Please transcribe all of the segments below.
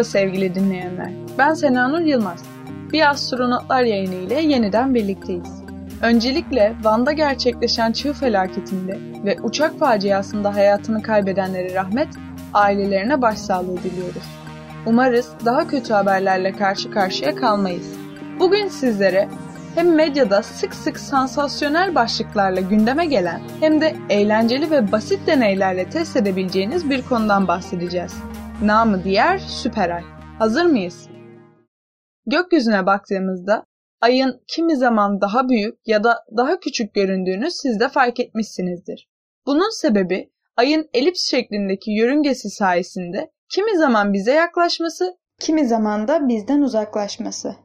Merhaba sevgili dinleyenler. Ben Senanur Yılmaz. Bir astronotlar yayını ile yeniden birlikteyiz. Öncelikle Van'da gerçekleşen çığ felaketinde ve uçak faciasında hayatını kaybedenlere rahmet, ailelerine başsağlığı diliyoruz. Umarız daha kötü haberlerle karşı karşıya kalmayız. Bugün sizlere hem medyada sık sık sansasyonel başlıklarla gündeme gelen hem de eğlenceli ve basit deneylerle test edebileceğiniz bir konudan bahsedeceğiz. Namı diğer süper ay. Hazır mıyız? Gökyüzüne baktığımızda ayın kimi zaman daha büyük ya da daha küçük göründüğünü siz de fark etmişsinizdir. Bunun sebebi ayın elips şeklindeki yörüngesi sayesinde kimi zaman bize yaklaşması, kimi zaman da bizden uzaklaşması.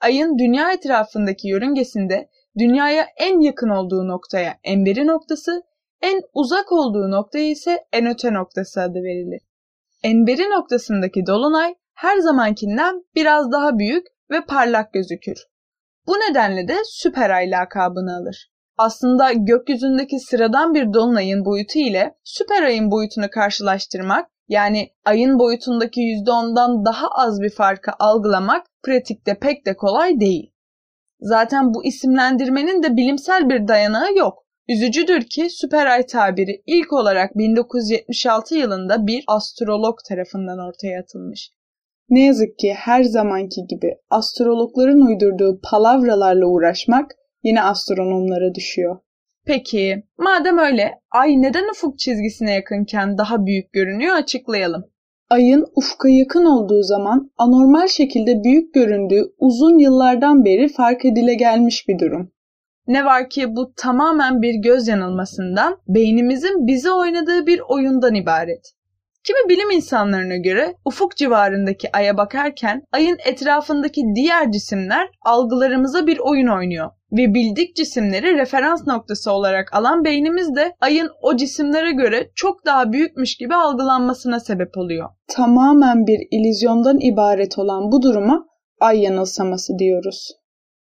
Ayın dünya etrafındaki yörüngesinde dünyaya en yakın olduğu noktaya emberi noktası, en uzak olduğu noktaya ise enöte noktası adı verilir. Enberi noktasındaki dolunay her zamankinden biraz daha büyük ve parlak gözükür. Bu nedenle de süper ay lakabını alır. Aslında gökyüzündeki sıradan bir dolunayın boyutu ile süper ayın boyutunu karşılaştırmak yani ayın boyutundaki %10'dan daha az bir farkı algılamak pratikte pek de kolay değil. Zaten bu isimlendirmenin de bilimsel bir dayanağı yok. Üzücüdür ki süper ay tabiri ilk olarak 1976 yılında bir astrolog tarafından ortaya atılmış. Ne yazık ki her zamanki gibi astrologların uydurduğu palavralarla uğraşmak yine astronomlara düşüyor. Peki, madem öyle, ay neden ufuk çizgisine yakınken daha büyük görünüyor açıklayalım. Ayın ufka yakın olduğu zaman anormal şekilde büyük göründüğü uzun yıllardan beri fark edile gelmiş bir durum. Ne var ki bu tamamen bir göz yanılmasından, beynimizin bize oynadığı bir oyundan ibaret. Kimi bilim insanlarına göre ufuk civarındaki aya bakarken ayın etrafındaki diğer cisimler algılarımıza bir oyun oynuyor ve bildik cisimleri referans noktası olarak alan beynimiz de ayın o cisimlere göre çok daha büyükmüş gibi algılanmasına sebep oluyor. Tamamen bir ilizyondan ibaret olan bu duruma ay yanılsaması diyoruz.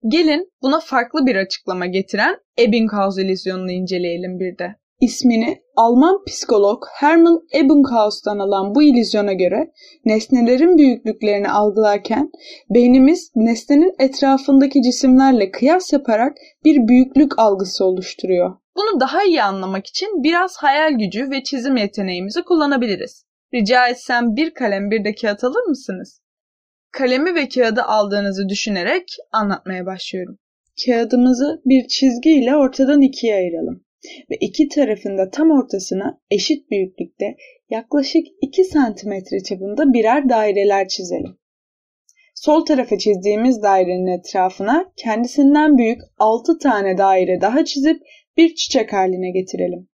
Gelin buna farklı bir açıklama getiren Ebbinghaus ilizyonunu inceleyelim bir de. İsmini Alman psikolog Hermann Ebbinghaus'tan alan bu ilizyona göre nesnelerin büyüklüklerini algılarken beynimiz nesnenin etrafındaki cisimlerle kıyas yaparak bir büyüklük algısı oluşturuyor. Bunu daha iyi anlamak için biraz hayal gücü ve çizim yeteneğimizi kullanabiliriz. Rica etsem bir kalem bir de kağıt alır mısınız? Kalemi ve kağıdı aldığınızı düşünerek anlatmaya başlıyorum. Kağıdımızı bir çizgiyle ortadan ikiye ayıralım ve iki tarafında tam ortasına eşit büyüklükte yaklaşık 2 santimetre çapında birer daireler çizelim. Sol tarafa çizdiğimiz dairenin etrafına kendisinden büyük 6 tane daire daha çizip bir çiçek haline getirelim.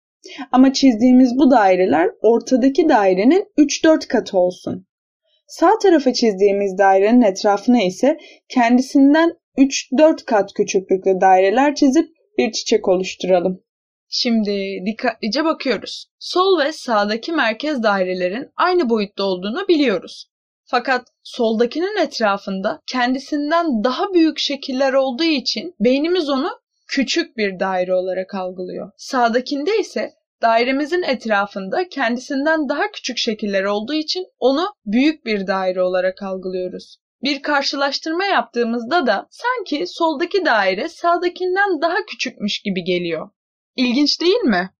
Ama çizdiğimiz bu daireler ortadaki dairenin 3-4 katı olsun. Sağ tarafa çizdiğimiz dairenin etrafına ise kendisinden 3-4 kat küçüklükte daireler çizip bir çiçek oluşturalım. Şimdi dikkatlice bakıyoruz. Sol ve sağdaki merkez dairelerin aynı boyutta olduğunu biliyoruz. Fakat soldakinin etrafında kendisinden daha büyük şekiller olduğu için beynimiz onu küçük bir daire olarak algılıyor. Sağdakinde ise dairemizin etrafında kendisinden daha küçük şekiller olduğu için onu büyük bir daire olarak algılıyoruz. Bir karşılaştırma yaptığımızda da sanki soldaki daire sağdakinden daha küçükmüş gibi geliyor. İlginç değil mi?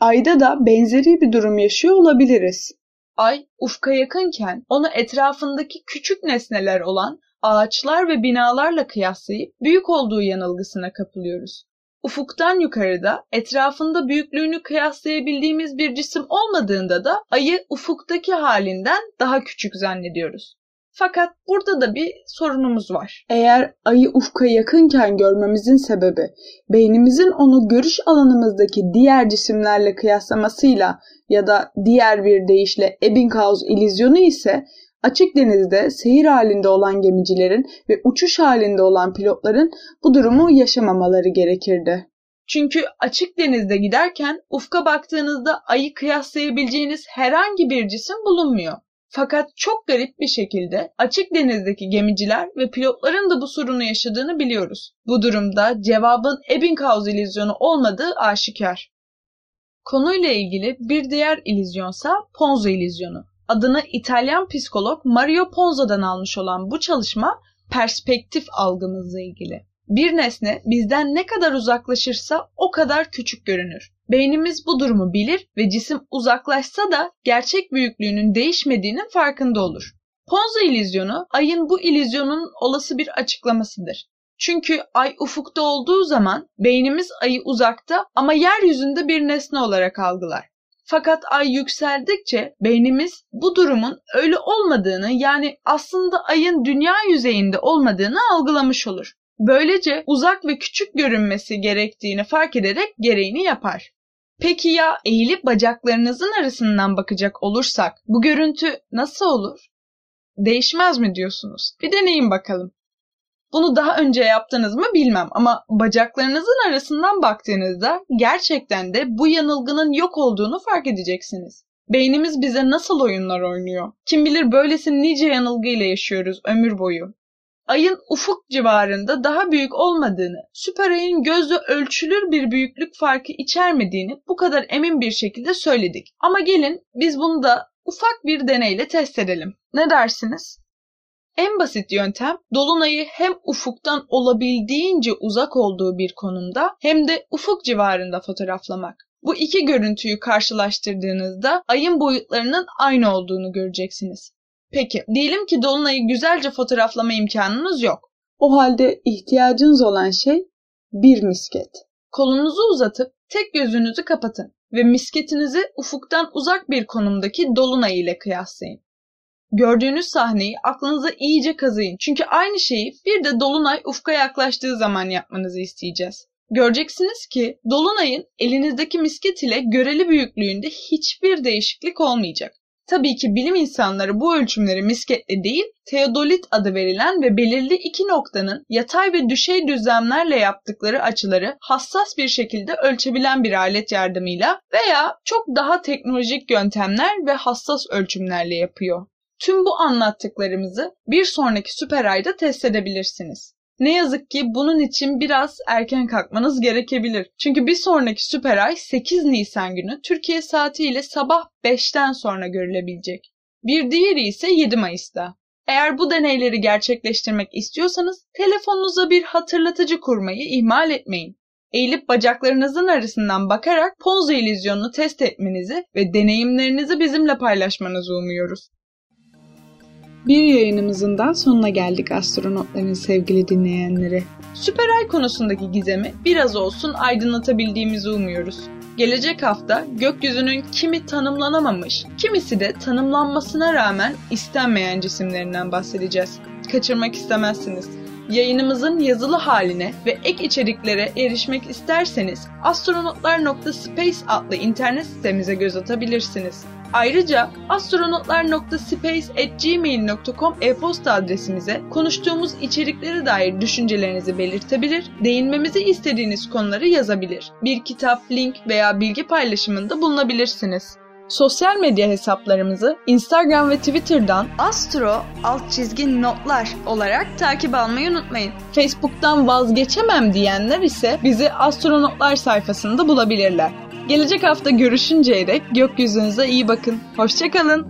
Ayda da benzeri bir durum yaşıyor olabiliriz. Ay ufka yakınken onu etrafındaki küçük nesneler olan ağaçlar ve binalarla kıyaslayıp büyük olduğu yanılgısına kapılıyoruz. Ufuktan yukarıda etrafında büyüklüğünü kıyaslayabildiğimiz bir cisim olmadığında da ayı ufuktaki halinden daha küçük zannediyoruz. Fakat burada da bir sorunumuz var. Eğer ayı ufka yakınken görmemizin sebebi beynimizin onu görüş alanımızdaki diğer cisimlerle kıyaslamasıyla ya da diğer bir deyişle Ebbinghaus ilizyonu ise açık denizde seyir halinde olan gemicilerin ve uçuş halinde olan pilotların bu durumu yaşamamaları gerekirdi. Çünkü açık denizde giderken ufka baktığınızda ayı kıyaslayabileceğiniz herhangi bir cisim bulunmuyor. Fakat çok garip bir şekilde açık denizdeki gemiciler ve pilotların da bu sorunu yaşadığını biliyoruz. Bu durumda cevabın Ebbinghaus ilizyonu olmadığı aşikar. Konuyla ilgili bir diğer ilizyonsa Ponzo ilizyonu. Adını İtalyan psikolog Mario Ponzo'dan almış olan bu çalışma perspektif algımızla ilgili. Bir nesne bizden ne kadar uzaklaşırsa o kadar küçük görünür. Beynimiz bu durumu bilir ve cisim uzaklaşsa da gerçek büyüklüğünün değişmediğinin farkında olur. Ponzo illüzyonu ayın bu illüzyonun olası bir açıklamasıdır. Çünkü ay ufukta olduğu zaman beynimiz ayı uzakta ama yeryüzünde bir nesne olarak algılar. Fakat ay yükseldikçe beynimiz bu durumun öyle olmadığını yani aslında ayın dünya yüzeyinde olmadığını algılamış olur. Böylece uzak ve küçük görünmesi gerektiğini fark ederek gereğini yapar. Peki ya eğilip bacaklarınızın arasından bakacak olursak bu görüntü nasıl olur? Değişmez mi diyorsunuz? Bir deneyin bakalım. Bunu daha önce yaptınız mı bilmem ama bacaklarınızın arasından baktığınızda gerçekten de bu yanılgının yok olduğunu fark edeceksiniz. Beynimiz bize nasıl oyunlar oynuyor? Kim bilir böylesi nice yanılgıyla yaşıyoruz ömür boyu. Ayın ufuk civarında daha büyük olmadığını, süper ayın gözle ölçülür bir büyüklük farkı içermediğini bu kadar emin bir şekilde söyledik. Ama gelin biz bunu da ufak bir deneyle test edelim. Ne dersiniz? En basit yöntem dolunayı hem ufuktan olabildiğince uzak olduğu bir konumda hem de ufuk civarında fotoğraflamak. Bu iki görüntüyü karşılaştırdığınızda ayın boyutlarının aynı olduğunu göreceksiniz. Peki, diyelim ki dolunayı güzelce fotoğraflama imkanınız yok. O halde ihtiyacınız olan şey bir misket. Kolunuzu uzatıp tek gözünüzü kapatın ve misketinizi ufuktan uzak bir konumdaki dolunay ile kıyaslayın. Gördüğünüz sahneyi aklınıza iyice kazıyın. Çünkü aynı şeyi bir de dolunay ufka yaklaştığı zaman yapmanızı isteyeceğiz. Göreceksiniz ki dolunayın elinizdeki misket ile göreli büyüklüğünde hiçbir değişiklik olmayacak. Tabii ki bilim insanları bu ölçümleri misketle değil, teodolit adı verilen ve belirli iki noktanın yatay ve düşey düzlemlerle yaptıkları açıları hassas bir şekilde ölçebilen bir alet yardımıyla veya çok daha teknolojik yöntemler ve hassas ölçümlerle yapıyor. Tüm bu anlattıklarımızı bir sonraki süper ayda test edebilirsiniz. Ne yazık ki bunun için biraz erken kalkmanız gerekebilir. Çünkü bir sonraki süper ay 8 Nisan günü Türkiye saatiyle sabah 5'ten sonra görülebilecek. Bir diğeri ise 7 Mayıs'ta. Eğer bu deneyleri gerçekleştirmek istiyorsanız telefonunuza bir hatırlatıcı kurmayı ihmal etmeyin. Eğilip bacaklarınızın arasından bakarak Ponzi illüzyonunu test etmenizi ve deneyimlerinizi bizimle paylaşmanızı umuyoruz. Bir yayınımızın da sonuna geldik astronotların sevgili dinleyenleri. Süper ay konusundaki gizemi biraz olsun aydınlatabildiğimizi umuyoruz. Gelecek hafta gökyüzünün kimi tanımlanamamış, kimisi de tanımlanmasına rağmen istenmeyen cisimlerinden bahsedeceğiz. Kaçırmak istemezsiniz. Yayınımızın yazılı haline ve ek içeriklere erişmek isterseniz astronotlar.space adlı internet sitemize göz atabilirsiniz. Ayrıca astronotlar.space@gmail.com e-posta adresimize konuştuğumuz içeriklere dair düşüncelerinizi belirtebilir, değinmemizi istediğiniz konuları yazabilir. Bir kitap, link veya bilgi paylaşımında bulunabilirsiniz. Sosyal medya hesaplarımızı Instagram ve Twitter'dan astro alt çizgi notlar olarak takip almayı unutmayın. Facebook'tan vazgeçemem diyenler ise bizi astronotlar sayfasında bulabilirler. Gelecek hafta görüşünceye dek gökyüzünüze iyi bakın. Hoşçakalın.